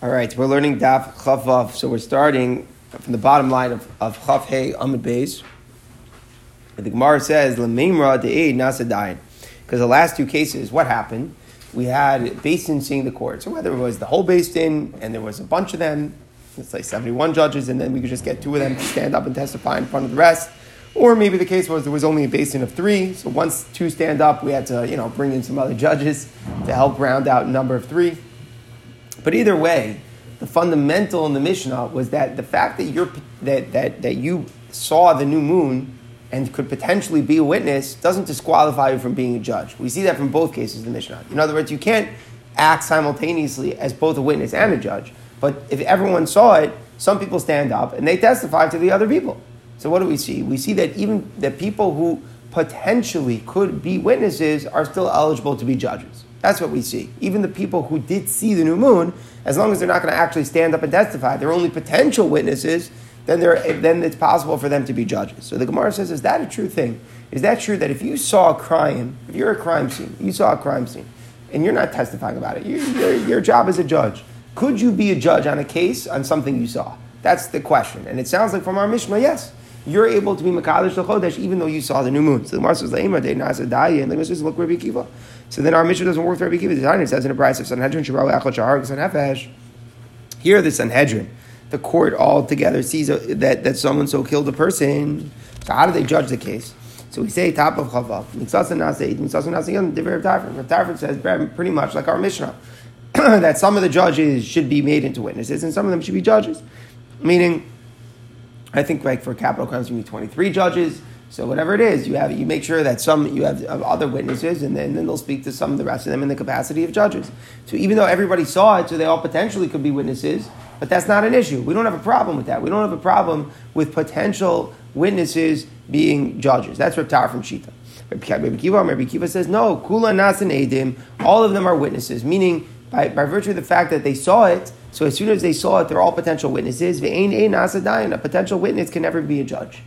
All right, we're learning Daf Chavav, so we're starting from the bottom line of, of Chav Hey Amid Beis. The Gemara says, Lemimra De'ed Nasadayin. Because the last two cases, what happened? We had Beis Din seeing the court. So whether it was the whole Beis Din and there was a bunch of them, let's say 71 judges, and then we could just get two of them to stand up and testify in front of the rest. Or maybe the case was there was only a basin of three, so once two stand up, we had to, you know, bring in some other judges to help round out number of three. But either way, the fundamental in the Mishnah was that the fact that you're that, that, that you saw the new moon and could potentially be a witness doesn't disqualify you from being a judge. We see that from both cases in the Mishnah. In other words, you can't act simultaneously as both a witness and a judge. But if everyone saw it, some people stand up and they testify to the other people. So what do we see? We see that even the people who potentially could be witnesses are still eligible to be judges. That's what we see. Even the people who did see the new moon, as long as they're not going to actually stand up and testify, they're only potential witnesses, then, then it's possible for them to be judges. So the Gemara says, is that a true thing? Is that true that if you saw a crime, if you're a crime scene, you saw a crime scene, and you're not testifying about it, you, your, your job as a judge, could you be a judge on a case on something you saw? That's the question. And it sounds like from our Mishnah, yes you're able to be Makadish the Chodesh even though you saw the new moon. So the Gemara says, Le'ima de Nazadaya, and the says, look Rabbi Akiva. So then our Mishnah doesn't work for Rabbi Akiva. The Tanya says in a price of Sanhedrin, Shabbat Echot Shahar, Sanhefesh. Here the Sanhedrin, the court all together sees a, that, that someone so killed a person. So how do they judge the case? So we say top of Chavav. Nasa, Nasa Rav says pretty much like our Mishnah, that some of the judges should be made into witnesses and some of them should be judges. Meaning, I think like for capital crimes you need 23 judges. So whatever it is, you have you make sure that some you have other witnesses, and then, then they'll speak to some of the rest of them in the capacity of judges. So even though everybody saw it, so they all potentially could be witnesses, but that's not an issue. We don't have a problem with that. We don't have a problem with potential witnesses being judges. That's Reb from Shita. Rabbi Kiva, Kiva says no. Kula nas and edim, all of them are witnesses, meaning by, by virtue of the fact that they saw it, so as soon as they saw it, they're all potential witnesses. A potential witness can never be a judge.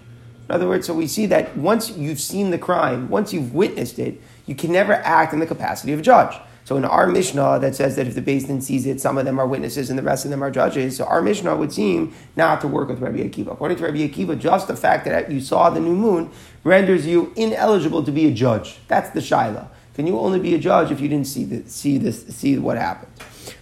In other words, so we see that once you've seen the crime, once you've witnessed it, you can never act in the capacity of a judge. So in our Mishnah that says that if the Din sees it, some of them are witnesses and the rest of them are judges. So our Mishnah would seem not to work with Rabbi Akiva. According to Rabbi Akiva, just the fact that you saw the new moon renders you ineligible to be a judge. That's the shaila. Can you only be a judge if you didn't see the, see this see what happened?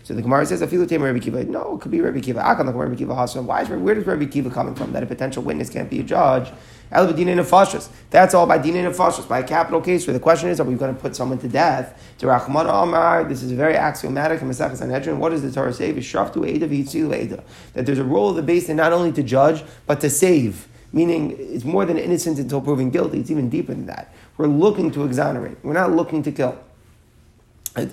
So the Gemara says, "I feel Tamer Rabbi Kiva." No, it could be Rabbi Kiva. Like Rabbi Kiva Hasan. Why is where does Rabbi Kiva coming from? That a potential witness can't be a judge. El. That's all by dina nefashos, by a capital case where the question is, are we going to put someone to death? To Rachman Amar, this is very axiomatic in Masechah Sanhedrin. What does the Torah say? Vishraftu Eda Eda. That there's a role of the base not only to judge but to save. Meaning, it's more than innocent until proven guilty. It's even deeper than that. We're looking to exonerate. We're not looking to kill.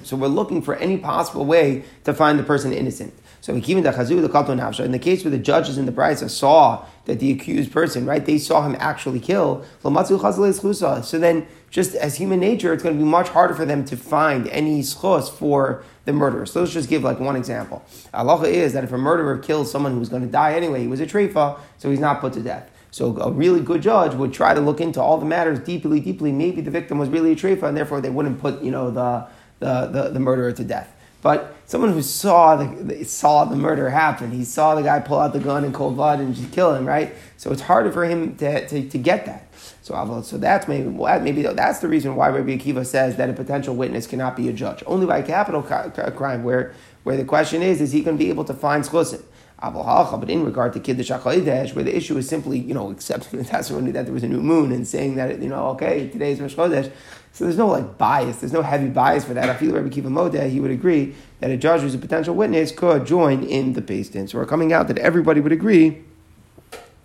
So we're looking for any possible way to find the person innocent. So in the case where the judges in the brisa saw that the accused person, right, they saw him actually kill. So then, just as human nature, it's going to be much harder for them to find any schos for the murderer. So let's just give like one example. Allah is that if a murderer kills someone who's going to die anyway, he was a treifa, so he's not put to death. So a really good judge would try to look into all the matters deeply, deeply. Maybe the victim was really a treifa, and therefore they wouldn't put, you know, the the, the, the murderer to death. But someone who saw the, saw the murder happen, he saw the guy pull out the gun in cold blood and just kill him, right? So it's harder for him to, to, to get that. So, uh, so that's maybe maybe that's the reason why Rabbi Akiva says that a potential witness cannot be a judge. Only by capital crime, where, where the question is, is he going to be able to find schlusim? But in regard to Kiddush HaChodesh, where the issue is simply, you know, accepting the testimony that there was a new moon and saying that, you know, okay, today is Rosh Chodesh, so there's no like bias. There's no heavy bias for that. I feel Rabbi Kiva Modeh, he would agree that a judge who's a potential witness could join in the Beis Din. So we're coming out that everybody would agree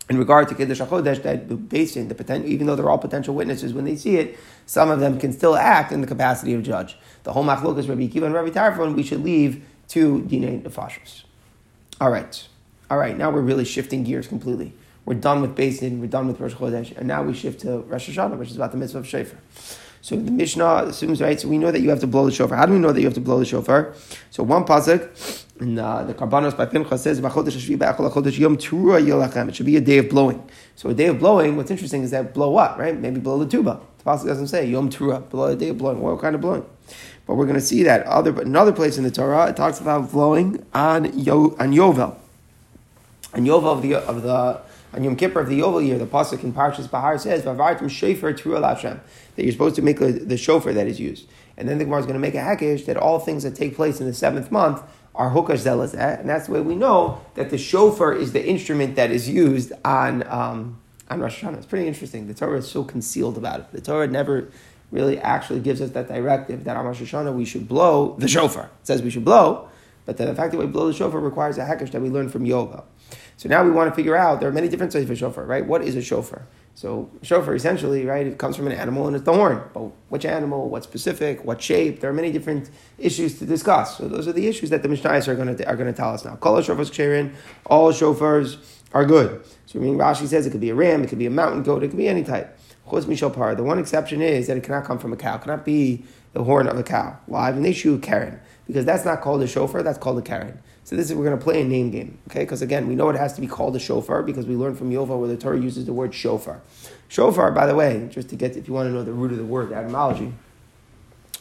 in regard to Kiddush HaChodesh that the Beis Din, the potential, even though they're all potential witnesses when they see it, some of them can still act in the capacity of judge. The whole machlokas Rabbi Kiva and Rabbi Tarfon, we should leave to Dinei Nefashos. All right. All right, now we're really shifting gears completely. We're done with Beis Din, we're done with Rosh Chodesh, and now we shift to Rosh Hashanah, which is about the mitzvah of Shofar. So the Mishnah assumes, right? So we know that you have to blow the shofar. How do we know that you have to blow the shofar? So one pasuk in uh, the Karbanos by Pincha says, It should be a day of blowing. So a day of blowing, what's interesting is that blow what, right? Maybe blow the tuba. The pasuk doesn't say Yom Tura, blow a day of blowing. What kind of blowing? But we're going to see that other another place in the Torah it talks about blowing on Yo, on Yovel, on Yovel of the of the on Yom Kippur of the Yovel year. The pasuk in Parshas Bahar says, "Vavartim shofar tru Hashem," that you're supposed to make the shofar that is used. And then the Gemara is going to make a hakish that all things that take place in the seventh month are hukash zelazeh, and that's the way we know that the shofar is the instrument that is used on um, on Rosh Hashanah. It's pretty interesting. The Torah is so concealed about it. The Torah never really actually gives us that directive that on Rosh Hashanah we should blow the shofar. It says we should blow, but the fact that we blow the shofar requires a hakish that we learn from Yovel. So now we want to figure out there are many different types of shofar, right? What is a shofar? So shofar essentially, right? It comes from an animal and it's the horn. But which animal? What specific? What shape? There are many different issues to discuss. So those are the issues that the Mishnayos are going to are going to tell us now. Kol shofars All shofars are good. So I mean, Rashi says it could be a ram, it could be a mountain goat, it could be any type. Chos mishal The one exception is that it cannot come from a cow. It cannot be the horn of a cow. Live and issue with karen because that's not called a shofar. That's called a karen. So this is we're going to play a name game, okay? Because again, we know it has to be called a shofar because we learned from Yovel where the Torah uses the word shofar. Shofar, by the way, just to get if you want to know the root of the word, the etymology.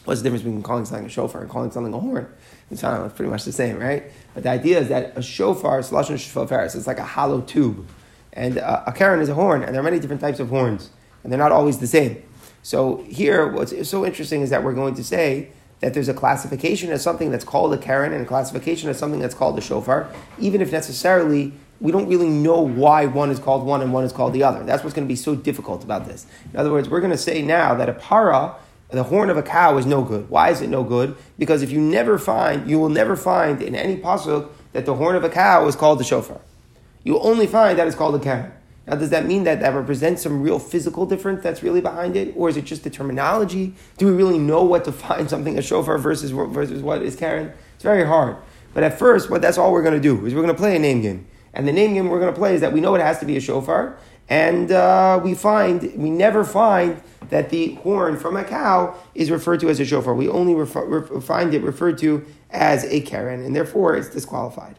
What's the difference between calling something a shofar and calling something a horn? It's pretty much the same, right? But the idea is that a shofar is lashon shofaris. It's like a hollow tube, and a, a karen is a horn, and there are many different types of horns, and they're not always the same. So here, what's so interesting is that we're going to say that there's a classification as something that's called a karen and a classification as something that's called a shofar, even if necessarily we don't really know why one is called one and one is called the other. That's what's going to be so difficult about this. In other words, we're going to say now that a para, the horn of a cow, is no good. Why is it no good? Because if you never find, you will never find in any pasuk that the horn of a cow is called the shofar. You only find that it's called a karen. Now, does that mean that that represents some real physical difference that's really behind it? Or is it just the terminology? Do we really know what to find something a shofar versus, versus what is Karen? It's very hard. But at first, what that's all we're going to do is we're going to play a name game. And the name game we're going to play is that we know it has to be a shofar, and uh, we find, we never find that the horn from a cow is referred to as a shofar. We only refer, find it referred to as a Karen, and therefore it's disqualified.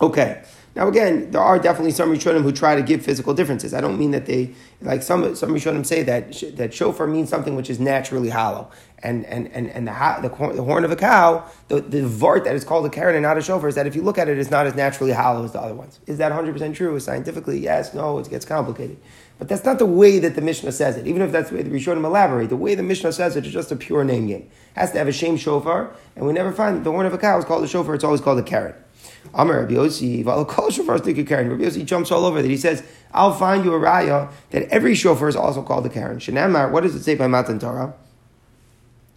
Okay. Now again, there are definitely some Rishonim who try to give physical differences. I don't mean that they like some some Rishonim say that that shofar means something which is naturally hollow, and and and, and the, the, the horn of a cow, the the vart that is called a karen and not a shofar is that if you look at it, it's not as naturally hollow as the other ones. Is that hundred percent true? Scientifically, yes, no, it gets complicated. But that's not the way that the Mishnah says it. Even if that's the way the Rishonim elaborate, the way the Mishnah says it is just a pure name game. It has to have a shame shofar, and we never find the horn of a cow is called a shofar. It's always called a karen. Amar Rabbi Yossi, kol shofar Rabbi Yossi jumps all over that. He says, I'll find you a raya that every shofar is also called a karen. Shenamar, what does it say by Matan Torah?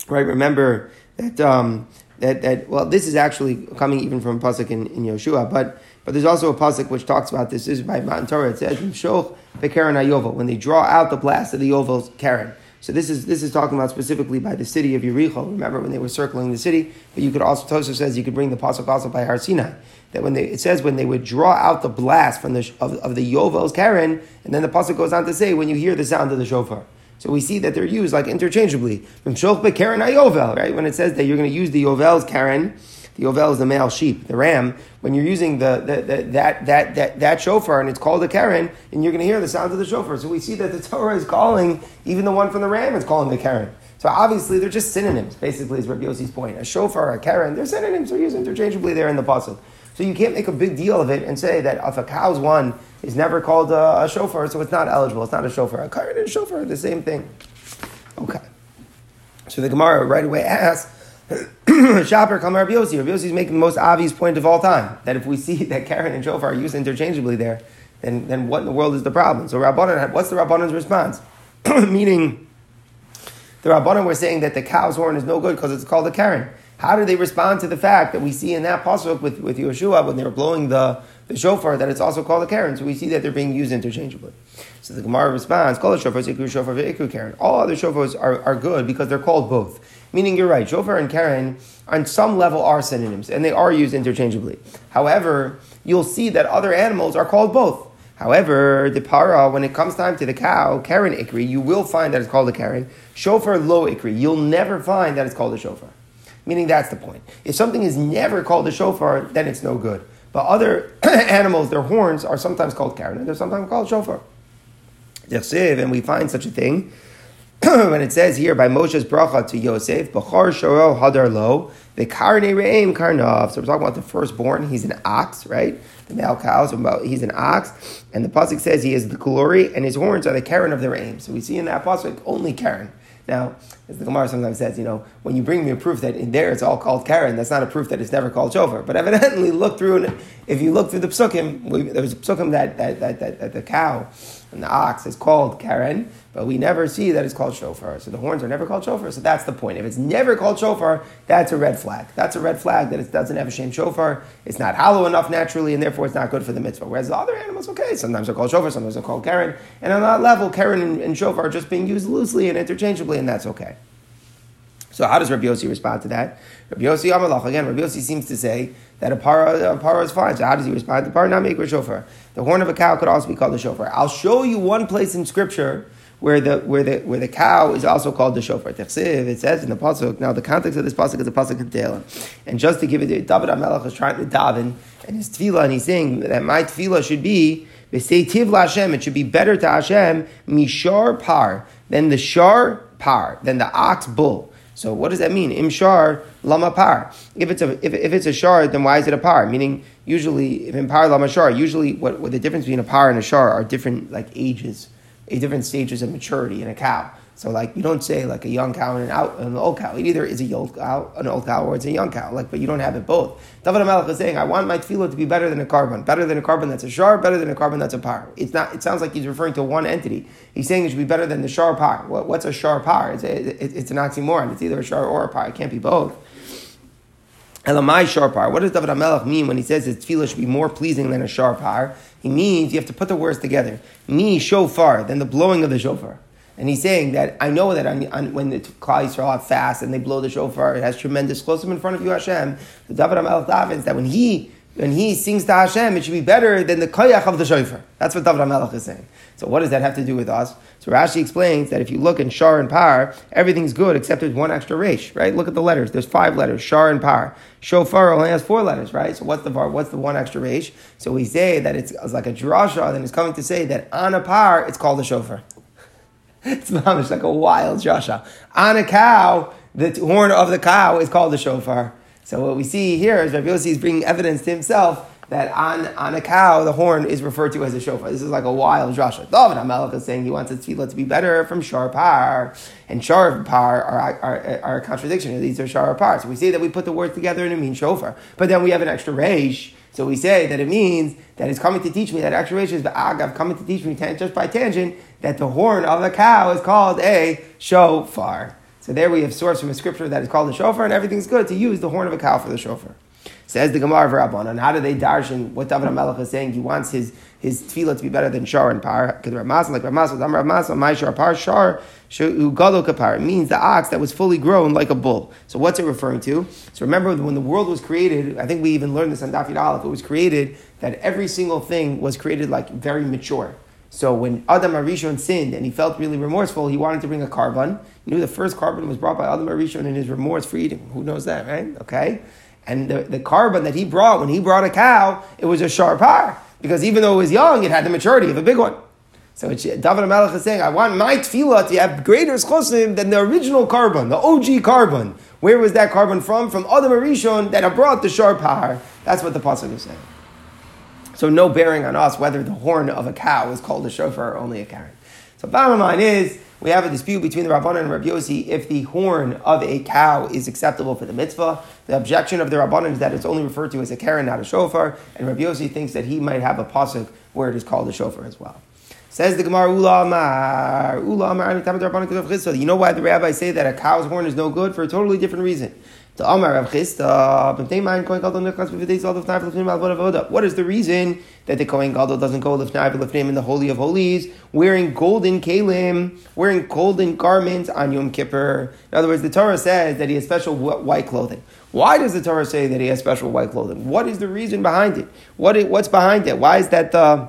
Right, remember that, um, that, that, well, this is actually coming even from a pasuk in, in Yoshua, but, but there's also a pasuk which talks about this. This is by Matan Torah. It says, Shoch Bekaren Ayovel, when they draw out the blast of the Yovel's karen. So this is this is talking about specifically by the city of Yericho. Remember when they were circling the city, but you could also Tosa says you could bring the pasuk also by Har Sinai. That when they it says when they would draw out the blast from the of, of the Yovel's Karen, and then the pasuk goes on to say when you hear the sound of the shofar. So we see that they're used like interchangeably. Karen Yovel, right? When it says that you're going to use the Yovel's Karen the Yovel is the male sheep, the ram. When you're using the, the, the, that, that, that, that shofar and it's called a Karen, and you're going to hear the sounds of the shofar. So we see that the Torah is calling, even the one from the ram is calling the Karen. So obviously they're just synonyms, basically, is Rabbi Yossi's point. A shofar, a Karen, they're synonyms, they're used interchangeably there in the puzzle. So you can't make a big deal of it and say that if a cow's one is never called a, a shofar, so it's not eligible. It's not a shofar. A Karen and a shofar, the same thing. Okay. So the Gemara right away asks, Shopper come Rabbi Yossi. Rabbi Yossi is making the most obvious point of all time that if we see that Karen and shofar are used interchangeably there, then, then what in the world is the problem? So Rabbanan, what's the Rabbanan's response? Meaning, the Rabbanan were saying that the cow's horn is no good because it's called a Karen. How do they respond to the fact that we see in that pasuk with, with Yeshua when they were blowing the, the shofar that it's also called a Karen? So we see that they're being used interchangeably. So the Gemara responds, Call the shofar, ikur shofar, Karen. All other shofars are, are good because they're called both. Meaning you're right, shofar and karen on some level are synonyms and they are used interchangeably. However, you'll see that other animals are called both. However, the para, when it comes time to the cow, karen ikri, you will find that it's called a karen. Shofar lo ikri, you'll never find that it's called a shofar. Meaning that's the point. If something is never called a shofar, then it's no good. But other animals, their horns are sometimes called karen and they're sometimes called shofar. Yosef, And we find such a thing when it says here by Moshe's bracha to Yosef, Bachar Shoro Hadar Lo, the Karne Re'im Karnav. So we're talking about the firstborn. He's an ox, right? The male cow. So he's an ox. And the Pasuk says he is the glory, and his horns are the Karen of the Re'im. So we see in that Pasuk only Karen. Now, as the Gemara sometimes says, you know, when you bring me a proof that in there it's all called Karen, that's not a proof that it's never called shofar. But evidently, look through, if you look through the psukim, there was a psukim that, that, that, that, that the cow and the ox is called Karen, but we never see that it's called shofar. So the horns are never called shofar. So that's the point. If it's never called shofar, that's a red flag. That's a red flag that it doesn't have a shame shofar. It's not hollow enough naturally, and therefore it's not good for the mitzvah. Whereas the other animals, okay, sometimes they're called shofar, sometimes they're called karen. And on that level, karen and, and shofar are just being used loosely and interchangeably, and that's okay. So how does Rabbi Yossi respond to that? Rabbi Yossi Amalach, again, Rabbi Yossi seems to say that a para, a para is fine. So how does he respond? The para not make a shofar. The horn of a cow could also be called a shofar. I'll show you one place in Scripture where the where the where the cow is also called the shofar. It says in the pasuk. Now the context of this pasuk is a pasuk in Tehillim, and just to give it, David Amelech is trying to daven and his tefillah, and he's saying that my tefillah should be tiv Hashem. It should be better to Hashem mishar par than the shar par than the ox bull. So what does that mean? Imshar lama par. If it's a if, if it's a shar, then why is it a par? Meaning usually if in par lama shar, usually what, what the difference between a par and a shar are different like ages, different stages of maturity in a cow. So like you don't say like a young cow and an, out, an old cow. It either is a old cow, an old cow, or it's a young cow. Like, but you don't have it both. David Amelech is saying, I want my tefillah to be better than a korban, better than a korban that's a shar, better than a korban that's a par. It's not. It sounds like he's referring to one entity. He's saying it should be better than the shar par. What, what's a shar par? It's, a, it, it's an oxymoron. It's either a shar or a par. It can't be both. Elamai shar par. What does David Amelech mean when he says his tefillah should be more pleasing than a shar par? He means you have to put the words together. Me shofar, then the blowing of the shofar. And he's saying that I know that on, on, when the Klal Yisrael fast and they blow the shofar, it has tremendous closeness in front of you, Hashem. The David HaMelech davens that when he when he sings to Hashem, it should be better than the koyach of the shofar. That's what David HaMelech is saying. So what does that have to do with us? So Rashi explains that if you look in Shar and Par, everything's good except there's one extra resh, right? Look at the letters. There's five letters, Shar and Par. Shofar only has four letters, right? So what's the what's the one extra resh? So we say that it's, it's like a drasha, then it's coming to say that on a par, it's called a shofar. It's mamish like a wild Joshua. On a cow, the horn of the cow is called the shofar. So what we see here is Rabbi Yossi is bringing evidence to himself that on, on a cow, the horn is referred to as a shofar. This is like a wild Joshua. David HaMelech is saying he wants his tefillah to be better from shar par, and shar par are, are, are, a contradiction. These are shar par. So we say that we put the words together and it means shofar. But then we have an extra reish so we say that it means that it's coming to teach me that extra actuation is the agav coming to teach me just by tangent that the horn of the cow is called a shofar. So there we have source from a scripture that is called a shofar, and everything's good to use the horn of a cow for the shofar. Says the Gemara Rabban, and how do they darshan what David HaMelech is saying? He wants his, his tefillah to be better than shar and par. Because Ramasa, like Ramasa, Ramasa, my shar, par, shar, it means the ox that was fully grown like a bull. So what's it referring to? So remember when the world was created, I think we even learned this on Dafid Aleph, it was created that every single thing was created like very mature. So when Adam Arishon sinned and he felt really remorseful, he wanted to bring a korban. He knew the first korban was brought by Adam Arishon in his remorse for eating. Who knows that, right? Okay? And the, the korban that he brought, when he brought a cow, it was a sharpar. Because even though it was young, it had the maturity of a big one. So David HaMelech is saying, I want my tefillah to have greater schosim than the original korban, the OG korban. Where was that korban from? From Adam Arishon that brought the sharp par. That's what the pasuk is saying. So no bearing on us whether the horn of a cow is called a shofar or only a karen. So bottom line is, we have a dispute between the Rabbanan and Rabbi Yossi if the horn of a cow is acceptable for the mitzvah. The objection of the Rabbanan is that it's only referred to as a karen, not a shofar, and Rabbi Yossi thinks that he might have a pasuk where it is called a shofar as well. Says the Gemara, Ula Amar, Ula Amar, You know why the rabbis say that a cow's horn is no good? For a totally different reason. The Amar Rav Chisda, What is the reason that the Kohen Gadol doesn't go in the Holy of Holies, wearing golden kalim, wearing golden garments on Yom Kippur? In other words, the Torah says that he has special white clothing. Why does the Torah say that he has special white clothing? What is the reason behind it? What is, what's behind it? Why is that the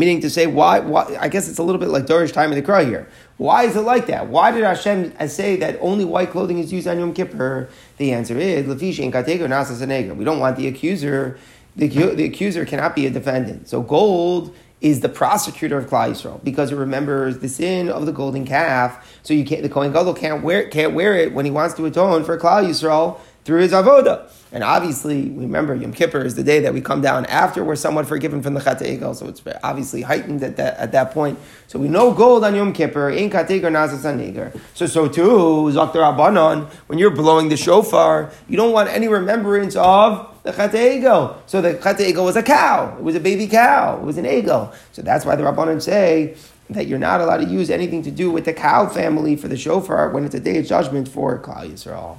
Meaning to say, why, why? I guess it's a little bit like Dorish time in the cry here. Why is it like that? Why did Hashem say that only white clothing is used on Yom Kippur? The answer is, We don't want the accuser. The, the accuser cannot be a defendant. So gold is the prosecutor of Klal Yisrael because it remembers the sin of the golden calf. So you can't, the Kohen Gadol can't wear, can't wear it when he wants to atone for Klal Yisrael through his avoda. And obviously, remember Yom Kippur is the day that we come down after we're somewhat forgiven from the Chet Egel, so it's obviously heightened at that, at that point. So we know gold on Yom Kippur, in Kategar Nazas So so too, Zakter Abanon, when you're blowing the shofar, you don't want any remembrance of the Chet Egel. So the Chet Egel was a cow. It was a baby cow. It was an Egel. So that's why the Rabbanon say that you're not allowed to use anything to do with the cow family for the shofar when it's a day of judgment for Klal Yisrael.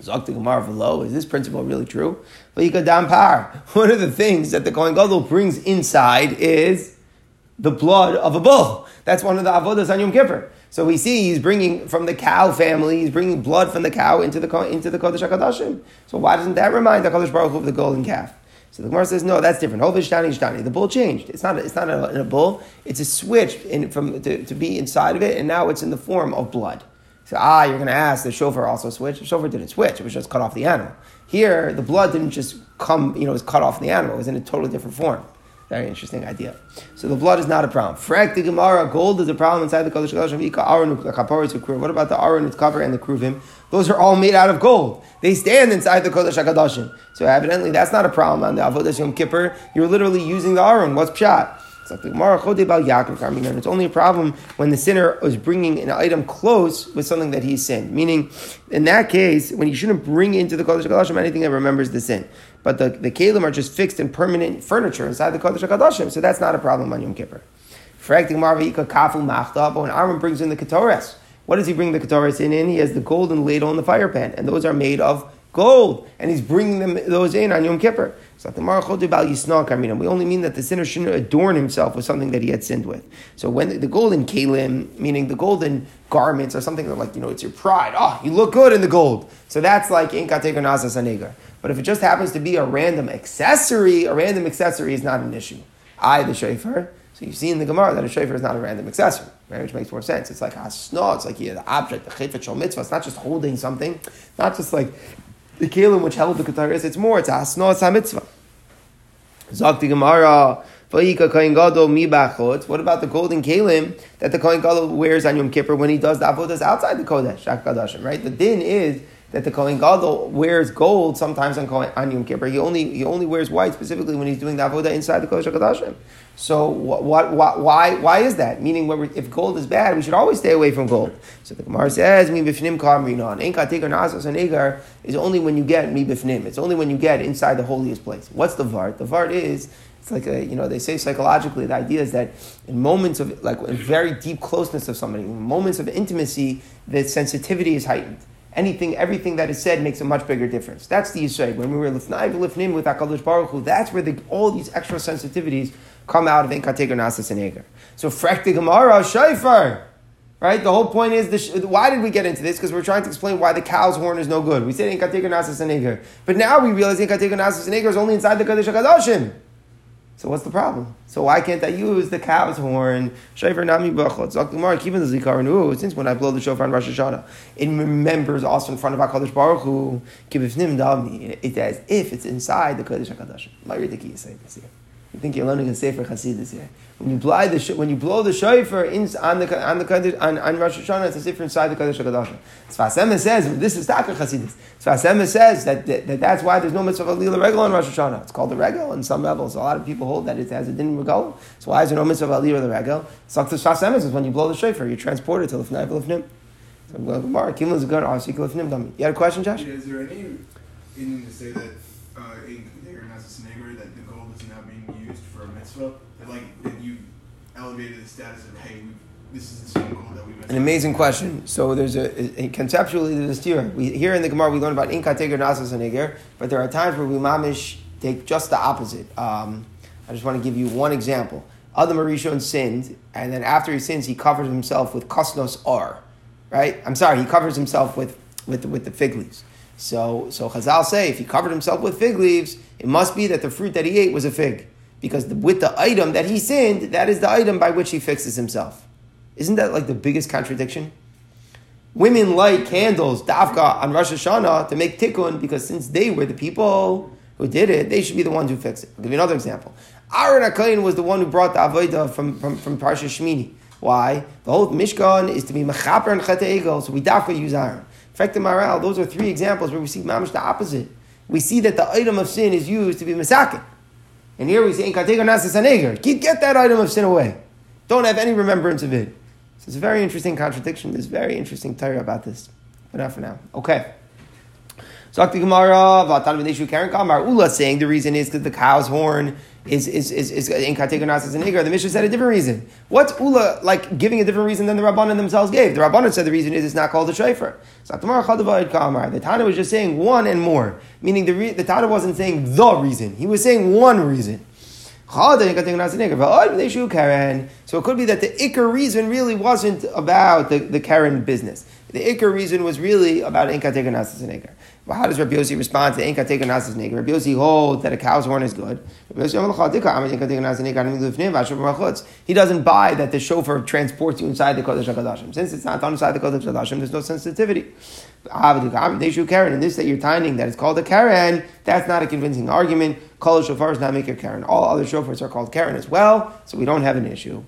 Zokti Gemara below, is this principle really true? par. One of the things that the Kohen Gadol brings inside is the blood of a bull. That's one of the avodas on Yom Kippur. So we see he's bringing from the cow family, he's bringing blood from the cow into the into the Kodesh Hakadoshim. So why doesn't that remind the Kodesh Baruch Hu of the golden calf? So the Gemara says, no, that's different. Hovish Shtani Shtani. The bull changed. It's not, it's not a, in a bull. It's a switch in, from, to, to be inside of it, and now it's in the form of blood. So, ah, you're going to ask, the shofar also switched? The shofar didn't switch, it was just cut off the animal. Here, the blood didn't just come, you know, it was cut off the animal, it was in a totally different form. Very interesting idea. So the blood is not a problem. Frek the Gemara, gold is a problem inside the Kodesh Kodesh. What about the its cover, and the Kruvim? Those are all made out of gold. They stand inside the Kodesh HaKadoshim. So evidently that's not a problem on the Avodah Yom Kippur. You're literally using the Aron. What's Pshat? It's only a problem when the sinner is bringing an item close with something that he sinned. Meaning, in that case, when you shouldn't bring into the Kodesh HaKadoshim anything that remembers the sin. But the, the Kalim are just fixed and permanent furniture inside the Kodesh HaKadoshim, so that's not a problem on Yom Kippur. But when Aaron brings in the Ketores, what does he bring the Ketores in? in? He has the golden ladle and the fire pan, and those are made of gold, and he's bringing them those in on Yom Kippur. We only mean that the sinner shouldn't adorn himself with something that he had sinned with. So when the, the golden kalim, meaning the golden garments, or something like you know it's your pride. Oh, you look good in the gold. So that's like But if it just happens to be a random accessory, a random accessory is not an issue. I, the shofar. So you see in the Gemara that a shofar is not a random accessory, right? which makes more sense. It's like hasna, it's like yeah, the object, the chayfet shal mitzvah. It's not just holding something, not just like the kelim which held the Ketores. It's more. It's asno. It's a mitzvah. Zakti Gemara. What about the golden kalim that the Kohen Gadol wears on Yom Kippur when he does the avodas outside the Kodesh, right? The din is that the Kohen Gadol wears gold sometimes on, on Yom Kippur. He only, he only wears white specifically when he's doing the avodah inside the Kodesh HaKadoshim. So what, what, what, why, why is that? Meaning, if gold is bad, we should always stay away from gold. So the Gemara says, "Mi b'fnim kamrinon." Ein kategar nasas and egar is only when you get mi b'fnim. It's only when you get inside the holiest place. What's the vart? The vart is it's like a, you know, they say psychologically, the idea is that in moments of, like, in very deep closeness of somebody, in moments of intimacy, the sensitivity is heightened anything, everything that is said makes a much bigger difference. That's the Yisrael. When we were lifnai lifnim with Hakadosh Baruch Hu, that's where the, all these extra sensitivities come out of Enkateger Nasas and Eger. So Frekti Gemara Shaifer. Right? The whole point is, the, why did we get into this? Because we're trying to explain why the cow's horn is no good. We said Enkateger Nasas and Eger. But now we realize Enkateger Nasas and Eger is only inside the Kodesh HaKadoshim. So what's the problem? So why can't I use the cow's horn? Keeping the. Since when I blow the shofar on Rosh Hashanah, it remembers also in front of Hakadosh Baruch Hu. It's as if it's inside the Kodesh Hakadosh. My ridiculous say this here. You think you're learning a Sefer Hasidus here. When you blow the when you blow the shofar in, on the on the on, on Rosh Hashanah, it's a Sefer inside the Kodesh Hakadosh. Sfas Emes says this is Taka Hasidus. Sfas Emes says that, that, that, that's why there's no mitzvah Alila Regal on Rosh Hashanah. It's called the Regal on some levels. A lot of people hold that it has a din regal. So why is there no mitzvah Alila the Regal? Saktas Sfas Emes says when you blow the shofar, you transport it to Lifnai Lifnim. You had a question, Josh? Is there any in to say that uh, in that the gold is now being used for a mitzvah? Like that you elevated the status of hey, this is the same that we. An amazing question. So there's a, a conceptually there's a steer. We here in the Gemara we learn about inka teger nasas and but there are times where we mamish take just the opposite. Um, I just want to give you one example. Adam Arishon sinned, and then after he sins, he covers himself with kosnos or, right? I'm sorry, he covers himself with with with the fig leaves. So, so Chazal say if he covered himself with fig leaves, it must be that the fruit that he ate was a fig. Because the, with the item that he sinned, that is the item by which he fixes himself. Isn't that like the biggest contradiction? Women light candles, dafka, on Rosh Hashanah to make tikkun because since they were the people who did it, they should be the ones who fix it. I'll give you another example. Aaron HaKohen was the one who brought the Avodah from, from, from Parsha Shmini. Why? The whole Mishkan is to be Mechaper and Egel, so we dafka use Aaron. Fact the Maral, those are three examples where we see mamish the opposite. We see that the item of sin is used to be Mesakin. And here we say. Get that item of sin away. Don't have any remembrance of it. So it's a very interesting contradiction. There's very interesting Torah about this. But not for now. Okay. Zakti Gemara, Vatan Kamar. Ula saying the reason is because the cow's horn is is is is in as an Igar. The Mishnah said a different reason. What's Ula like giving a different reason than the Rabbanan themselves gave? The Rabbanan said the reason is it's not called a shofar. The Tana was just saying one and more, meaning the re- the Tana wasn't saying the reason. He was saying one reason. Oh, so it could be that the Iker reason really wasn't about the, the Karen business. The Iker reason was really about Inka Teganasas and Iker. Well, how does Rabbi Yossi respond to Inka and Iker? Rabbi Yossi holds that a cow's horn is good. He doesn't buy that the shofar transports you inside the Kodesh HaKadoshim. Since it's not inside the Kodesh HaKadoshim, there's no sensitivity. Ah, they should Karen, and this that you're tinding that is called a Karen, that's not a convincing argument. Kol shofar is not make a Karen. All other shofars are called Karen as well, so we don't have an issue.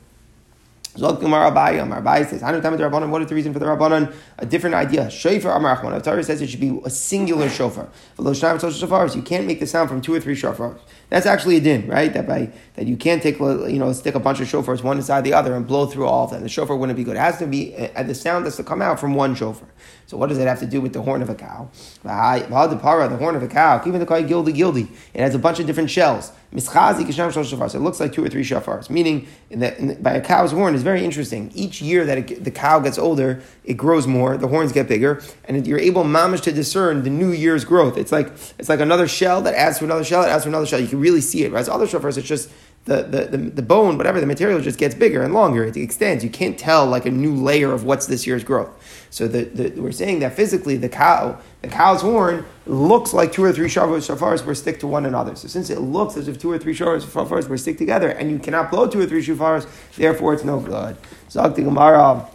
Zog Gemara Abaye, Amar Abaye says, Hanu Tamat Rabbanon, what is the reason for the Rabbanon? A different idea. Shofar Amar Achman. Torah says it should be a singular shofar. Shofars, you can't make the sound from two or three shofars. That's actually a din, right? That by that you can't take you know stick a bunch of shofars one inside the other and blow through all of them. The shofar wouldn't be good. It has to be uh, the sound has to come out from one shofar. So what does it have to do with the horn of a cow? The horn of a cow, even the koi gildi gildi. It has a bunch of different shells. So It looks like two or three shofars. Meaning, the, by a cow's horn is very interesting. Each year that it, the cow gets older, it grows more. The horns get bigger, and you're able, mamish, to discern the new year's growth. It's like it's like another shell that adds to another shell, that adds to another shell. You can really see it. So other shofars, it's just the, the, the, the, bone, whatever, the material just gets bigger and longer. It extends. You can't tell like a new layer of what's this year's growth. So the, the, we're saying that physically the cow, the cow's horn looks like two or three shofars were stick to one another. So since it looks as if two or three shofars were stick together and you cannot blow two or three shofars, therefore it's no good. Zog Gemara.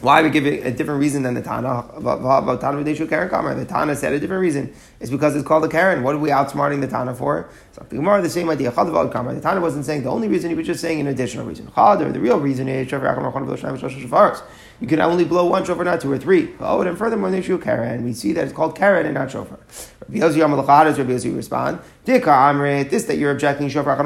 Why we give it a different reason than the Tana? about The Tana said a different reason. It's because it's called a Karen. What are we outsmarting the Tana for? So the Gemara, the same idea. The Tana wasn't saying the only reason, he was just saying an additional reason. The real reason is you can only blow one shofar, not two or three. Oh, and furthermore, they issue Karen. We see that it's called Karen and not shofar. Rabbi Yossi Yamalachad does Rabbi Yossi respond? Dika Amrit, this that you're objecting shofar,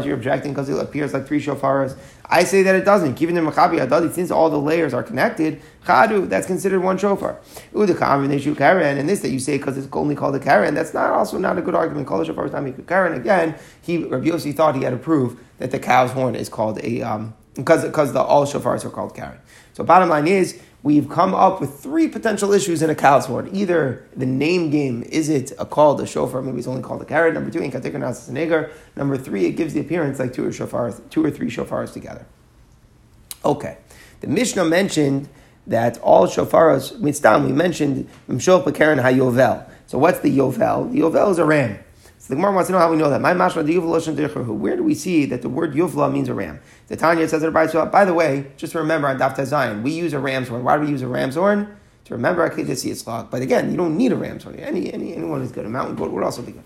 you're objecting because it appears like three shofars. I say that it doesn't. Given the Machabi Adadi, since all the layers are connected, Chadu, that's considered one shofar. Udika Amrit, issue Karen, and this that you say because it's only called a Karen, that's not also not a good argument. Call the shofar is not Karen. Again, he Rabbi Yossi thought he had to prove that the cow's horn is called a um, because because the all shofars are called Karen. So bottom line is we've come up with three potential issues in a cow's horn. Either the name game is it a called a shofar, maybe it's only called a carrot. Number two, in katikar a neger. Number three, it gives the appearance like two or shofars, two or three shofars together. Okay, the Mishnah mentioned that all shofaras mitzvah. We mentioned mshol pekaren hayovel. So what's the yovel? The yovel is a ram. The Gemara wants to know how we know that. My mashma the Where do we see that the word yuvla means a ram? The Tanya says it By the way, just remember on Daf Zion, we use a ram's horn. Why do we use a ram's horn? To remember Akedah Yitzchak. But again, you don't need a ram's horn. Any, any, anyone is good. A mountain goat would also be good.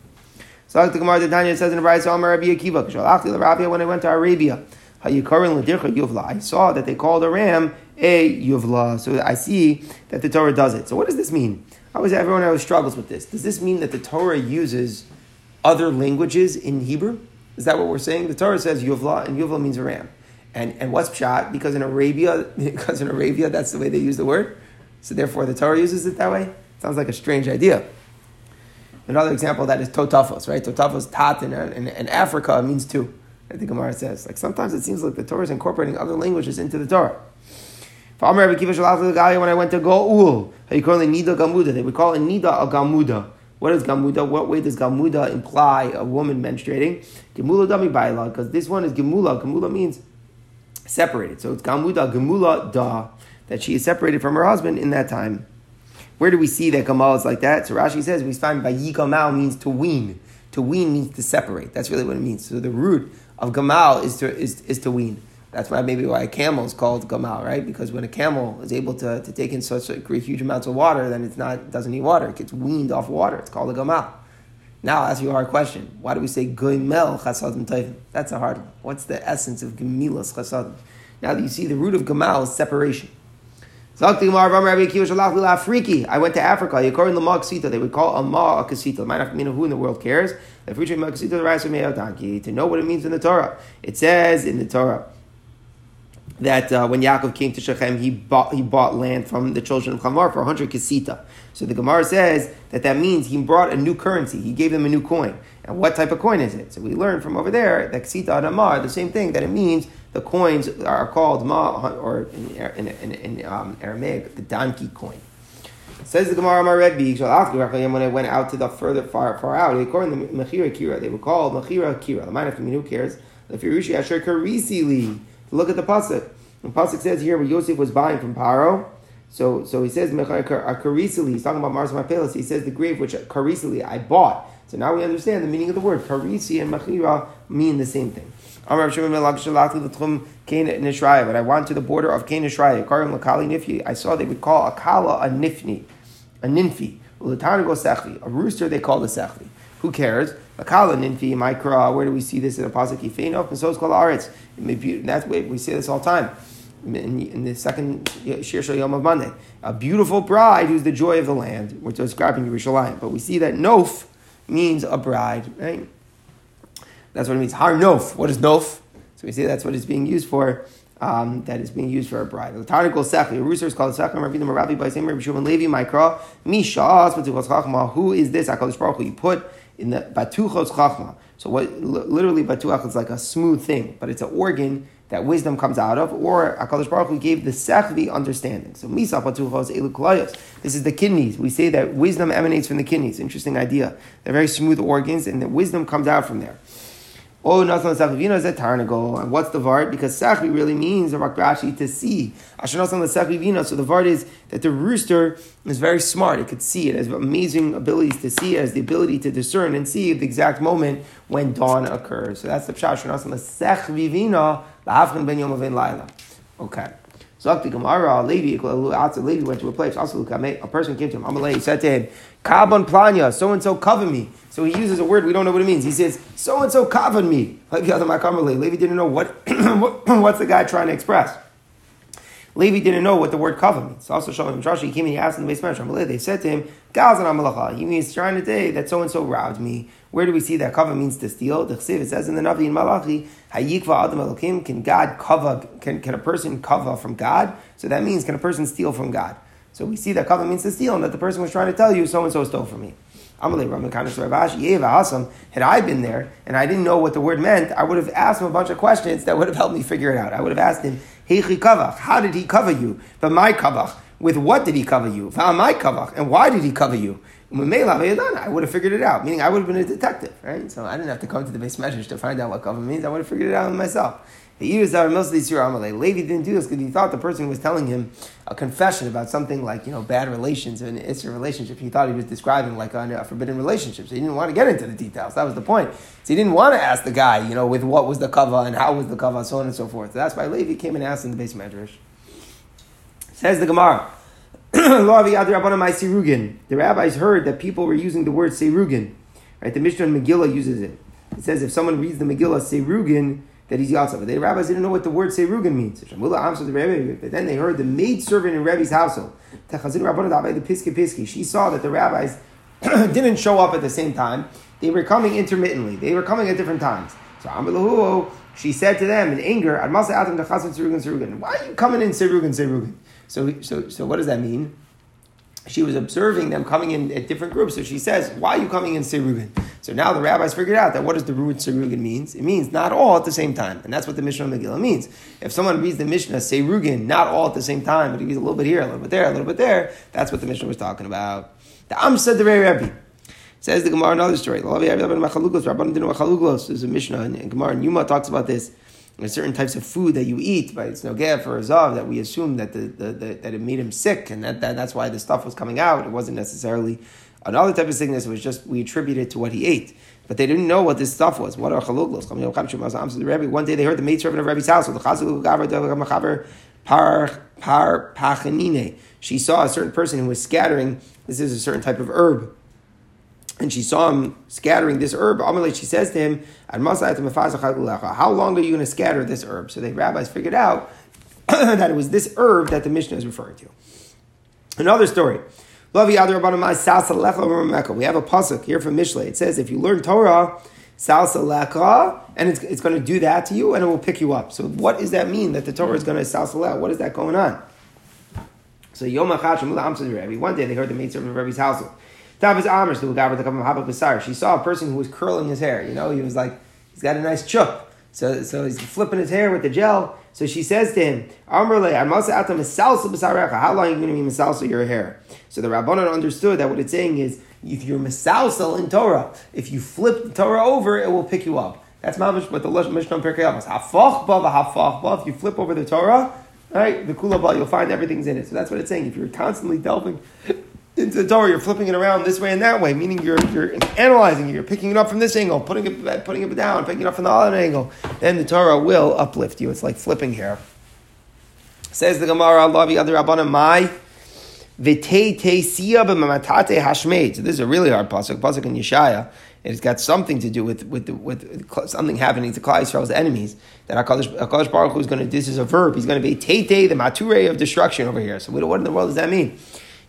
So the Gemara, the Tanya says in the Brayso, Amar Rabbi when I went to Arabia, Yuvla. I saw that they called a ram a Yuvla. So I see that the Torah does it. So what does this mean? I was everyone always struggles with this. Does this mean that the Torah uses other languages in Hebrew? Is that what we're saying? The Torah says Yuvla, and Yuvla means a ram. And, and what's pshat? Because in Arabia, because in Arabia, that's the way they use the word. So therefore, the Torah uses it that way. Sounds like a strange idea. Another example that is totafos, right? Totafos, tat in, in, in Africa means two. I think Gemara says. Like sometimes it seems like the Torah is incorporating other languages into the Torah. When I went to Go'ul, they would call it Nida a Gamuda. What is Gamuda? What way does Gamuda imply a woman menstruating? Gemula Dami Baila, because this one is Gemula. Gemula means separated. So it's Gamuda Gemula Da, that she is separated from her husband in that time. Where do we see that Gamal is like that? So Rashi says we find Vayikamal means to wean. To wean means to separate. That's really what it means. So the root of Gamal is to, is, is to wean. That's why maybe why a camel is called gamal, right? Because when a camel is able to, to take in such a huge amounts of water, then it's not doesn't need water. It gets weaned off water. It's called a gamal. Now I'll ask you a hard question. Why do we say Goimel Chasadim Taivim? That's a hard one. What's the essence of Gemilas Chasadim? Now that you see the root of Gamal is separation. I went to Africa. According to Ma Kasita, they would call a ma a kasita. Might not mean who in the world cares. The future Ma Kasita, the Rasa Me'otanki, to know what it means in the Torah. It says in the Torah that uh, when Yaakov came to Shechem, he bought, he bought land from the children of Chamar for 100 kasita. So the Gemara says that that means he brought a new currency. He gave them a new coin. And what type of coin is it? So we learn from over there that kasita and amar, the same thing, that it means the coins are called ma, or in, in, in, in um, Aramaic, the donkey coin. Says the Gemara Amar Rebbe, when I went out to the further far far out, according to Mechira Kira, they were called Mechira Kira. The mind of who cares? The Firushi Asher Karisili. Look at the pasuk. The pasuk says here where Yosef was buying from Paro. So, so he says Karisili. He's talking about Mars Mapelas. He says the grave which Karisili I bought. So now we understand the meaning of the word. Karisi and Mechira mean the same thing. But I went to the border of Kain Nifyi. I saw they would call a kala a nifni, a ninfi. A rooster they call a sechli. Who cares? A kala ninfi, mikra. Where do we see this in a pasuk? Ifeinov, and so it's called aretz. That's way we say this all the time. In, in, the second Shir Yom of Monday. A beautiful bride who's the joy of the land. We're describing Yerushalayim. But we see that Nof means a bride, right? That's what it means. Har nof. What is nof? So we see that's what it's being used for. Um, that is being used for a bride. The Tarnical Sechli, a rooster is called Sechli, Rabbi Rabbi by same Rabbi Shimon Levi, Mikra, Mishas, Batuchos Chachma. Who is this? HaKadosh Baruch Hu. You put in the Batuchos Chachma. So what, literally Batuach is like a smooth thing, but it's an organ that wisdom comes out of, or HaKadosh Baruch Hu gave the Sechli understanding. So Misa Batuchos Elu This is the kidneys. We say that wisdom emanates from the kidneys. Interesting idea. They're very smooth organs, and the wisdom comes out from there. Oh, nasan sachvivino is a tarnagle. And what's the vart? Because sachvi really means the rakrashi to see. Ashanasan sachvivino. So the vart is that the rooster is very smart. It could see. It has amazing abilities to see. It has the ability to discern and see the exact moment when dawn occurs. So that's the pshat. Ashanasan sachvivino la'avchin ben yom laila. Okay. So the Gemara, a lady, a lady went to a place. Also, a person came to him. Amalei said to him, "Kabon planya, so and so cover me." So he uses a word we don't know what it means. He says, "So and so covered me." Other Levi didn't know what what's the guy trying to express. Levi didn't know what the word cover means. Also, him Joshua, he came and he asked in the basement. They said to him, "Gazan amalacha." He means trying to say that so and so robbed me. Where do we see that cover means to steal? The chsiv it says in the Navi in Malachi, "Hayikva adam elokim." Can God cover? Can, can a person cover from God? So that means can a person steal from God? So we see that cover means to steal, and that the person was trying to tell you so and so stole from me. Had I been there and I didn't know what the word meant, I would have asked him a bunch of questions that would have helped me figure it out. I would have asked him, How did he cover you? But my kavach. With what did he cover you? My kavach. And why did he cover you? I would have figured it out. Meaning I would have been a detective, right? So I didn't have to come to the base message to find out what cover means. I would have figured it out myself. The Levi didn't do this because he thought the person was telling him a confession about something like you know bad relations and it's a relationship. He thought he was describing like a, forbidden relationship. So he didn't want to get into the details. That was the point. So he didn't want to ask the guy, you know, with what was the cover and how was the cover, so on and so forth. So that's why Levi came and asked in the base medrash. Says the Gemara. The rabbis heard that people were using the word seirugin. Right? The Mishnah Megillah uses it. It says if someone reads the Megillah seirugin, that he's Yatzav. But the rabbis didn't know what the word Serugan means. But then they heard the maid servant in Rebbe's household. She saw that the rabbis didn't show up at the same time. They were coming intermittently. They were coming at different times. So she said to them in anger, Why are you coming in Serugan, Serugan? So, so, so what does that mean? she was observing them coming in at different groups. So she says, Why are you coming in Serugin? So now the rabbis figured out that what does the root Serugin means? It means not all at the same time. And that's what the Mishnah Megillah means. If someone reads the Mishnah Serugin, not all at the same time, but he reads a little bit here, a little bit there, a little bit there, that's what the Mishnah was talking about. The Amsa the Rebbe. Says the Gemara another story. There's a Mishnah in Gemara and Yuma talks about this there's certain types of food that you eat, but it's no for a zav that we assume that the, the, the, that it made him sick, and that, that, that's why the stuff was coming out. It wasn't necessarily another type of sickness. Was just we attribute it to what he ate, but they didn't know what this stuff was. What are chaluglos? One day they heard the maid servant of Rebbe's house. She saw a certain person who was scattering. This is a certain type of herb and she saw him scattering this herb. She says to him, How long are you going to scatter this herb? So the rabbis figured out that it was this herb that the Mishnah is referring to. Another story. We have a pasuk here from Mishle. It says, if you learn Torah, salsa lecha, and it's, it's going to do that to you, and it will pick you up. So what does that mean that the Torah is going to salsa lecha? What is that going on? So Yom Rebbe. One day they heard the maid servant of Rebbe's household. She saw a person who was curling his hair. You know, he was like, he's got a nice chup. So, so he's flipping his hair with the gel. So she says to him, Amrale, I'm so besaraka, How long are you going to be misalsa your hair? So the Rabbanon understood that what it's saying is, if you're misalsal in Torah, if you flip the Torah over, it will pick you up. That's mamish what the Mishnah Pirkei Avos. Hafach ba hafach ba. If you flip over the Torah, right, the kula ba, you'll find everything's in it. So that's what it's saying. If you're constantly delving the Torah, you're flipping it around this way and that way, meaning you're, you're analyzing it, you're picking it up from this angle, putting it, putting it down, picking it up from the other angle, then the Torah will uplift you. It's like flipping here. Says the Gemara, Allah other Rabbana, my. So this is a really hard pasuk, pasuk in Yeshaya. It's got something to do with, with, with something happening to Klal Yisrael's enemies. That HaKadosh Baruch Hu is going to, this is a verb, he's going to be tete, the mature of destruction over here. So what in the world does that mean?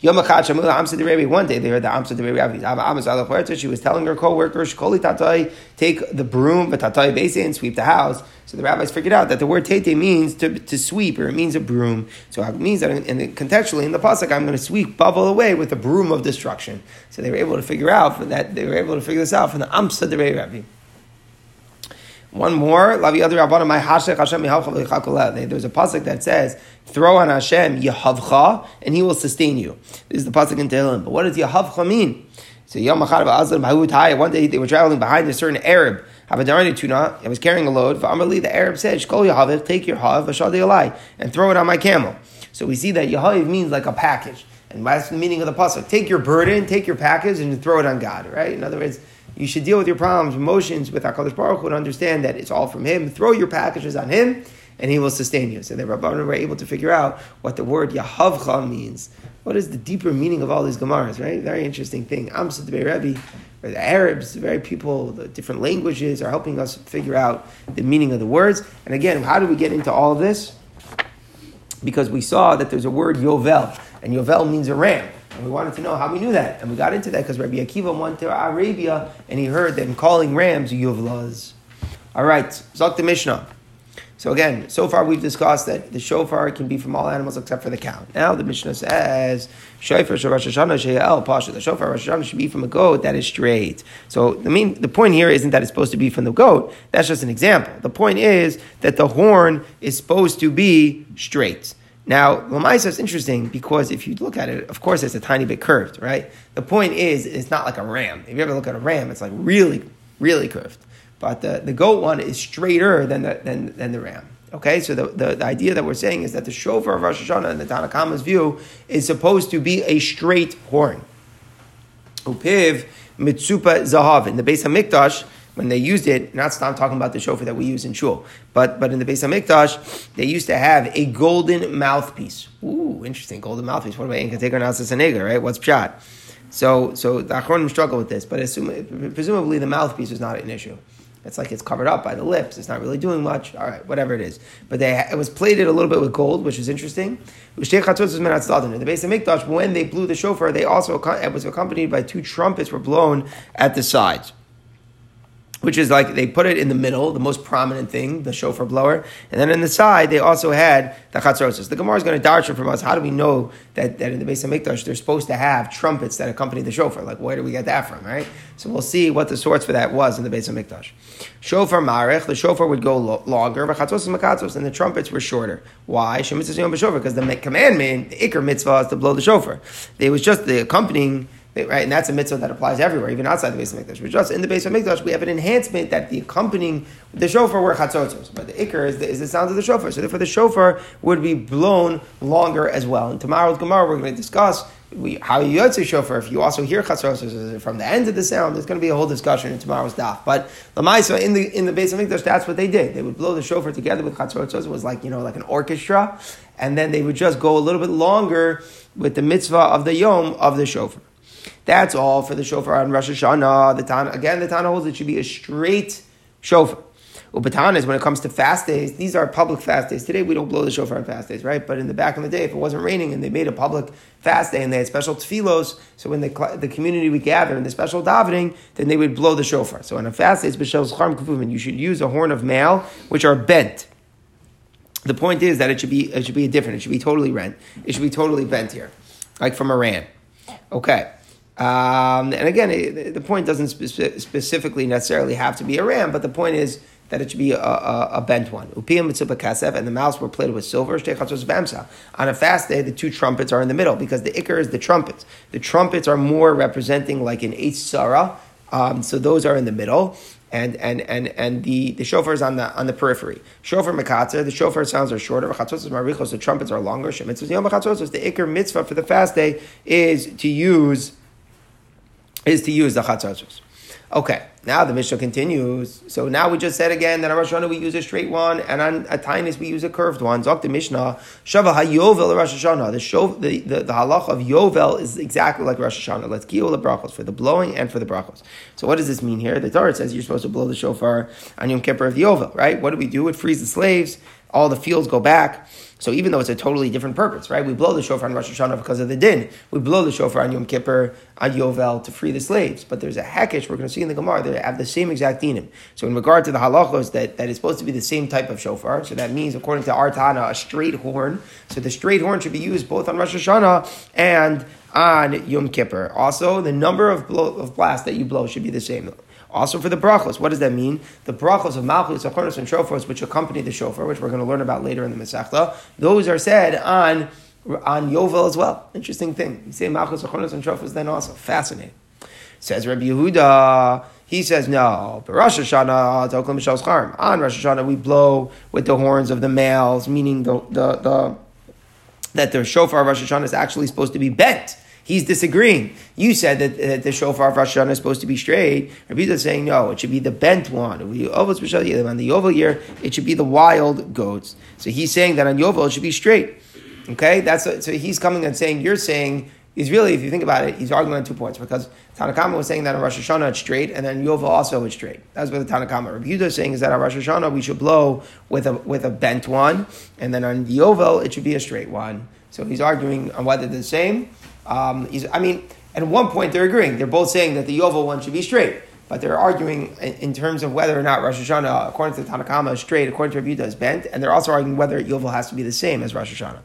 Yom Amsa One day they heard the Amsa Rabbi. She was telling her co-workers, take the broom, tatai base and sweep the house. So the rabbis figured out that the word tete means to, to sweep, or it means a broom. So it means that in, in, contextually in the pasuk, I'm going to sweep Bavel away with the broom of destruction. So they were able to figure out that they were able to figure this out from the Amsa Rabbi. One more, my There's a pasuk that says, "Throw on Hashem Yehavcha, and He will sustain you." This is the pasuk in Tehillim. But what does Yehavcha mean? So One day they were traveling behind a certain Arab. Havadarani tuna. I was carrying a load. V'amarli, the Arab said, "Shkol Yahaviv, take your hav, v'shadei and throw it on my camel." So we see that Yahaviv means like a package, and that's the meaning of the pasuk. Take your burden, take your package, and throw it on God. Right? In other words you should deal with your problems, emotions with HaKadosh Baruch Hu and understand that it's all from Him. Throw your packages on Him, and He will sustain you. So the Rabbanim were able to figure out what the word Yahavcha means. What is the deeper meaning of all these Gemaras, right? Very interesting thing. The Rebbe, or the Arabs, the very people, the different languages are helping us figure out the meaning of the words. And again, how do we get into all of this? Because we saw that there's a word Yovel, and Yovel means a ram. And we wanted to know how we knew that. And we got into that because Rabbi Akiva went to Arabia and he heard them calling rams yuvlas. All right, Zok the Mishnah. So again, so far we've discussed that the shofar can be from all animals except for the cow. Now the Mishnah says, shofar Rosh Hashanah. The shofar Rosh Hashanah should be from a goat that is straight. So the main, the point here isn't that it's supposed to be from the goat. That's just an example. The point is that the horn is supposed to be straight. Now, Lamaisa is interesting because if you look at it, of course, it's a tiny bit curved, right? The point is, it's not like a ram. If you ever look at a ram, it's like really, really curved. But the, the goat one is straighter than the, than, than the ram. Okay, so the, the, the, idea that we're saying is that the shofar of Rosh Hashanah, in the Tanakhama's view, is supposed to be a straight horn. Upiv mitsupa zahav. In the Beis Hamikdash, when they used it, not I'm talking about the shofar that we use in shul, but but in the Beis Hamikdash, they used to have a golden mouthpiece. Ooh, interesting, golden mouthpiece. What about Inkateker Nasa Sanega, right? What's pshat? So so the Achronim struggle with this, but assume, presumably the mouthpiece is not an issue. It's like it's covered up by the lips. It's not really doing much. All right, whatever it is. But they, it was plated a little bit with gold, which is interesting. In the of Mikdash, when they blew the shofar, they also it was accompanied by two trumpets were blown at the sides which is like they put it in the middle, the most prominent thing, the shofar blower, and then in the side they also had the chatzrosis. The Gemara is going to darshan from us. How do we know that, that in the Beis Hamikdash they're supposed to have trumpets that accompany the shofar? Like where do we get that from, right? So we'll see what the source for that was in the Beis Hamikdash. Shofar marech, the shofar would go lo- longer, but chatzos and makatzos, and the trumpets were shorter. Why? Because the commandment, the ikr mitzvah, is to blow the shofar. It was just the accompanying right? And that's a mitzvah that applies everywhere, even outside the Beis Hamikdash. But just in the Beis Hamikdash, we have an enhancement that the accompanying the shofar were chatzotzos, but the ikr is the, is the sound of the shofar. So therefore, the shofar would be blown longer as well. And tomorrow's Gemara, we're going to discuss we, how you yotze shofar. If you also hear chatzos from the end of the sound, there's going to be a whole discussion in tomorrow's daf. But lamaisa in the in the Beis Hamikdash, that's what they did. They would blow the shofar together with chatzos. It was like you know like an orchestra, and then they would just go a little bit longer with the mitzvah of the yom of the shofar. That's all for the shofar on Rosh Hashanah. The Tana, again, the Tana holds it should be a straight shofar. Ubatan is when it comes to fast days, these are public fast days. Today we don't blow the shofar on fast days, right? But in the back of the day, if it wasn't raining and they made a public fast day and they had special tefillos, so when the, the community would gather in the special davening, then they would blow the shofar. So on a fast day, it's b'shel zcharim kufuvin. You should use a horn of male, which are bent. The point is that it should be it should be different. It should be totally rent. It should be totally bent here, like from a ram. Okay. Um, and again, it, the point doesn't spe- specifically necessarily have to be a ram, but the point is that it should be a, a, a bent one. Upiyam kasev, and the mouths were plated with silver. On a fast day, the two trumpets are in the middle because the ikar is the trumpets. The trumpets are more representing like an eight sarah, um, so those are in the middle. And, and, and, and the, the shofar is on the, on the periphery. Shofar mekatzer, the shofar sounds are shorter. marichos, the trumpets are longer. The ikar mitzvah for the fast day is to use is to use the chatzos. Okay, now the Mishnah continues. So now we just said again that on Rosh Hashanah we use a straight one, and on a Tainus we use a curved one. Zok the Mishnah, Shava HaYovel Rosh Hashanah. The, shov, the, the, the halach of Yovel is exactly like Rosh Hashanah. Let's kill the brachos, for the blowing and for the brachos. So what does this mean here? The Torah says you're supposed to blow the shofar on Yom Kippur of the Yovel, right? What do we do? It frees the slaves, all the fields go back. So even though it's a totally different purpose, right? We blow the shofar on Rosh Hashanah because of the din. We blow the shofar on Yom Kippur, on Yovel to free the slaves. But there's a hekesh, we're going to see in the Gemara, they have the same exact dinim. So in regard to the halachos, that, that is supposed to be the same type of shofar. So that means, according to Artana, a straight horn. So the straight horn should be used both on Rosh Hashanah and on Yom Kippur. Also, the number of, blow, of blasts that you blow should be the same. Also for the brachos, what does that mean? The brachos of malchus, achonos, and shofars, which accompany the shofar, which we're going to learn about later in the Masechta, those are said on on Yovel as well. Interesting thing. You say malchus, achonos, and shofars then also. Fascinating. Says Rabbi Yehuda, he says no. But Rosh Hashanah, on Rosh Hashanah we blow with the horns of the males, meaning the the, the that the shofar of Rosh Hashanah is actually supposed to be bent. He's disagreeing. You said that, that the shofar of Rosh Hashanah is supposed to be straight. Rabbi is saying no, it should be the bent one. On the Yovel year, it should be the wild goats. So he's saying that on Yovel it should be straight. Okay, that's so he's coming and saying you're saying is really, if you think about it, he's arguing on two points because Tanakama was saying that on Rosh Hashanah it's straight, and then Yovel also is straight. That's what the Tanakama. Rabbi Yehuda is saying is that on Rosh Hashanah we should blow with a with a bent one, and then on the Yovel it should be a straight one. So he's arguing on whether they're the same. Um, I mean, at one point they're agreeing. They're both saying that the Yovel one should be straight. But they're arguing in terms of whether or not Rosh Hashanah, according to the Tanakama, is straight, according to Rabbi is bent, and they're also arguing whether Yovel has to be the same as Rosh Hashanah.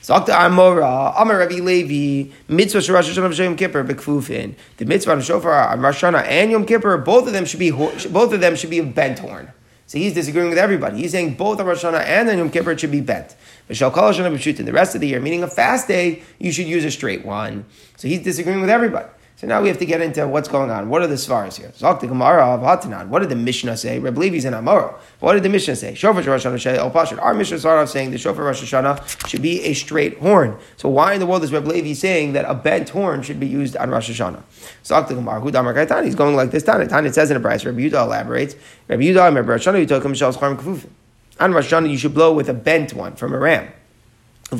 Zakta Amora, Amar Rabbi Levi, mitzvah Rosh Hashanah Yom Kippur, bekfufin. The mitzvah on Shofar Rosh Hashanah and Yom Kippur, both of them should be both of them should be a bent horn. So he's disagreeing with everybody. He's saying both Rosh Hashanah and on Yom Kippur should be bent. The rest of the year, meaning a fast day, you should use a straight one. So he's disagreeing with everybody. So now we have to get into what's going on. What are the svaras here? Zok the Gemara of Hatanan. What did the Mishnah say? Reb Levi's in Amora. What did the Mishnah say? Shofar Rosh Hashanah Our Mishnah started off saying the Shofar Rosh Hashanah should be a straight horn. So why in the world is Reb Levi saying that a bent horn should be used on Rosh Hashanah? Zok the Gemara. Who Damar Kaitan? He's going like this. Tanya. Tanya says in a price. Reb Yudah elaborates. Reb Yudah, remember Rosh Hashanah, you took him Shal Schar Kufufin. On Rosh Hashanah, you should blow with a bent one from a ram. Vayovlos and Yom Kippur You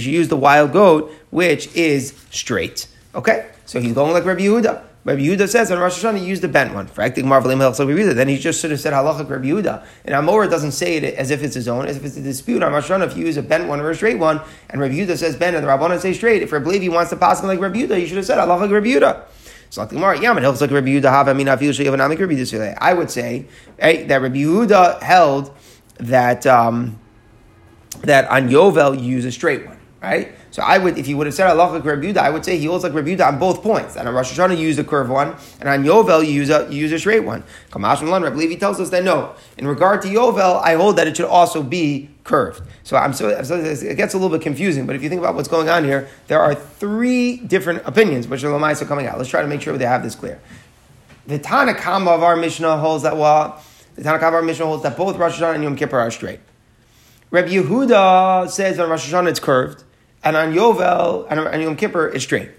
should use the wild goat, which is straight. Okay, so he's going like Rabbi Yehuda. Rabbi Yehuda says on Rosh Hashanah, use the bent one. Then he just should have said halacha Rabbi Yehuda. And Amor doesn't say it as if it's his own, as if it's a dispute on Rosh Hashanah. If you use a bent one or a straight one, and Rabbi Yehuda says bent, and the Rabbanon say straight. If Rabbi Levi wants to pass him like Rabbi Yehuda, you should have said halacha Rabbi Yehuda. So like the Gemara, yeah, it like Rabbi Yehuda. I I feel I would say hey, that Rabbi Yehuda held that. Um, that on Yovel you use a straight one, right? So I would, if you would have said Allah like Rabbi I would say he holds like Rabbi on both points. And on Rosh Hashanah you use a curved one, and on Yovel you use a you use a straight one. Kamash believe he tells us that no. In regard to Yovel, I hold that it should also be curved. So I'm so, it gets a little bit confusing. But if you think about what's going on here, there are three different opinions which are Lamaisa coming out. Let's try to make sure they have this clear. The Tanakama of our Mishnah holds that well. The Tanakama of our Mishnah holds that both Rosh Hashanah and Yom Kippur are straight. Rabbi Yehuda says on Rosh Hashanah it's curved, and on Yovel and on Yom Kippur it's straight.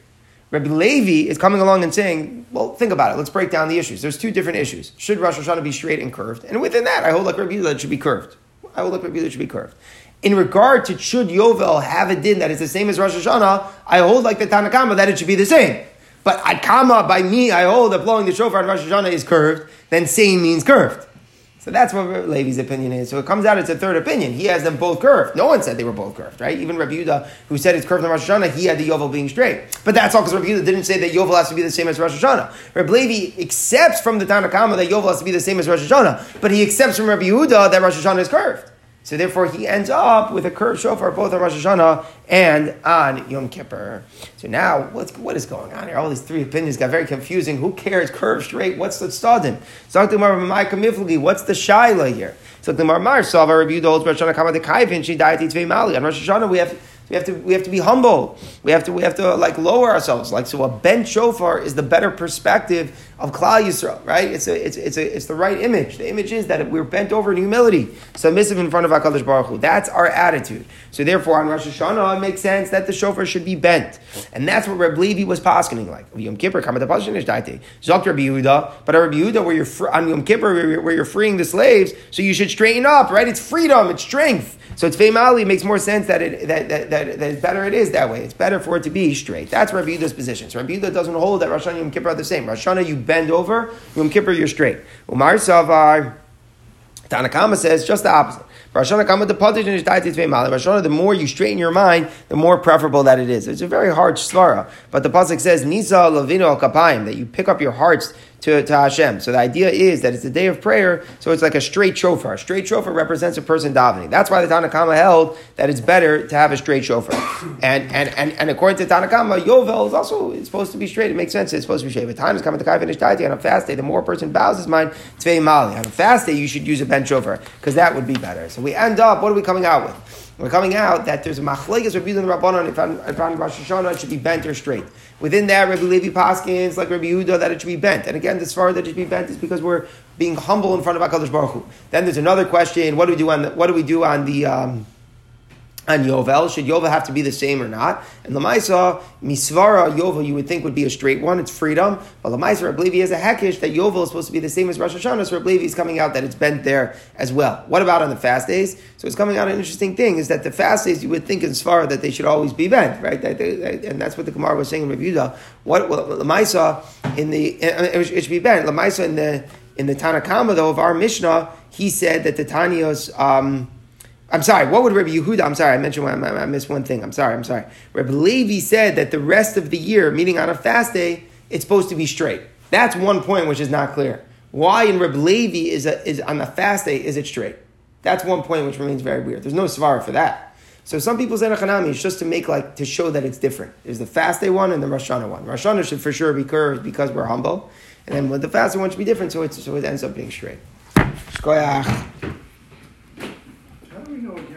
Rabbi Levi is coming along and saying, well, think about it. Let's break down the issues. There's two different issues. Should Rosh Hashanah be straight and curved? And within that, I hold like Rabbi Yehuda it should be curved. I hold like Rabbi Yehuda should be curved. in regard to should Yovel have a din that is the same as Rosh Hashanah, I hold like the Tanakama that it should be the same. But Adkama, by me, I hold that blowing the shofar on Rosh Hashanah is curved, then same means curved. So that's what Levi's opinion is. So it comes out it's a third opinion. He has them both curved. No one said they were both curved, right? Even Rabbi Yehuda, who said it's curved on Rosh Hashanah, he had the Yovel being straight. But that's all because Rabbi Yehuda didn't say that Yovel has to be the same as Rosh Hashanah. Rabbi Levi accepts from the Tanakhama that Yovel has to be the same as Rosh Hashanah, but he accepts from Rabbi Yehuda that Rosh Hashanah is curved. So therefore, he ends up with a curved shofar both on Rosh Hashanah and on Yom Kippur. So now, what's, what is going on here? All these three opinions got very confusing. Who cares? Curved, straight? What's the stadin? What's the shaila here? So the Marmar Sava reviewed the old Rosh Hashanah the Kaivin. She died Mali. On Rosh Hashanah, we have we have to we have to be humble. We have to we have to like lower ourselves. Like so, a bent shofar is the better perspective of Klal Yisrael, right? It's a, it's it's a, it's the right image. The image is that we're bent over in humility, submissive in front of Hakadosh Baruch Hu. That's our attitude. So therefore, on Rosh Hashanah, it makes sense that the shofar should be bent, and that's what Reb Levi was poskening like. Yom Kippur, Kamat Pashinish Daite, Zok Rabbi Yehuda, but Rabbi Yehuda, where you're on Yom Kippur, where you're, freeing the slaves, so you should straighten up, right? It's freedom, it's strength. So it's Mali makes more sense that it that, that, that, that it's better it is that way. It's better for it to be straight. That's Rabbi Yehuda's position. So Rabbi Yehuda doesn't hold that Rosh Hashanah and Yom Kippur are the same. Rosh Hashanah you bend over, Yom Kippur you're straight. Umar Savar, Tanakama says just the opposite. The more you straighten your mind, the more preferable that it is. It's a very hard svara, but the pasuk says Nisa Lavino Kapayim that you pick up your hearts to, to Hashem. So the idea is that it's a day of prayer, so it's like a straight shofar. A straight shofar represents a person davening. That's why the Tanakhama held that it's better to have a straight shofar. And and, and, and according to Tanakhama, Yovel is also it's supposed to be straight. It makes sense. It's supposed to be straight. But time is coming to Kai finish on a fast day. The more a person bows his mind, Tvei Mali. On a fast day, you should use a bench shofar because that would be better. So we end up, what are we coming out with? We're coming out that there's a machlegas Rabbi Yehuda and Rabbanon if on, if on Rosh Hashanah it should be bent or straight. Within that, Rabbi Levi Paskins like Rabbi Yehuda that it should be bent. And again, this far that it should be bent is because we're being humble in front of Hakadosh Baruch Hu. Then there's another question: What do we do on the, what do we do on the um, on Yovel. Should Yovel have to be the same or not? And Lamaisa, Misvara Yovel, you would think would be a straight one. It's freedom. But Lamaisa, Rablevi has a hekish that Yovel is supposed to be the same as Rosh Hashanah. So Rablevi is coming out that it's bent there as well. What about on the fast days? So it's coming out an interesting thing is that the fast days you would think in Svara that they should always be bent, right? That they, and that's what the Gemara was saying in Rebuda. What well, Lamaisa in the it should be bent. Lamaisa in the in the Tanakama though of our Mishnah, he said that the Tanios. Um, I'm sorry, what would Rabbi Yehuda, I'm sorry, I mentioned one, I missed one thing, I'm sorry, I'm sorry. Rabbi Levi said that the rest of the year, meaning on a fast day, it's supposed to be straight. That's one point which is not clear. Why in Rabbi Levi is, a, is on the fast day is it straight? That's one point which remains very weird. There's no svara for that. So some people say Hanami is just to make like to show that it's different. There's the fast day one and the Rosh Hashanah one. Rosh Hashanah should for sure be curved because we're humble, and then the fast day one should be different, so, so it ends up being straight. Shkoyach.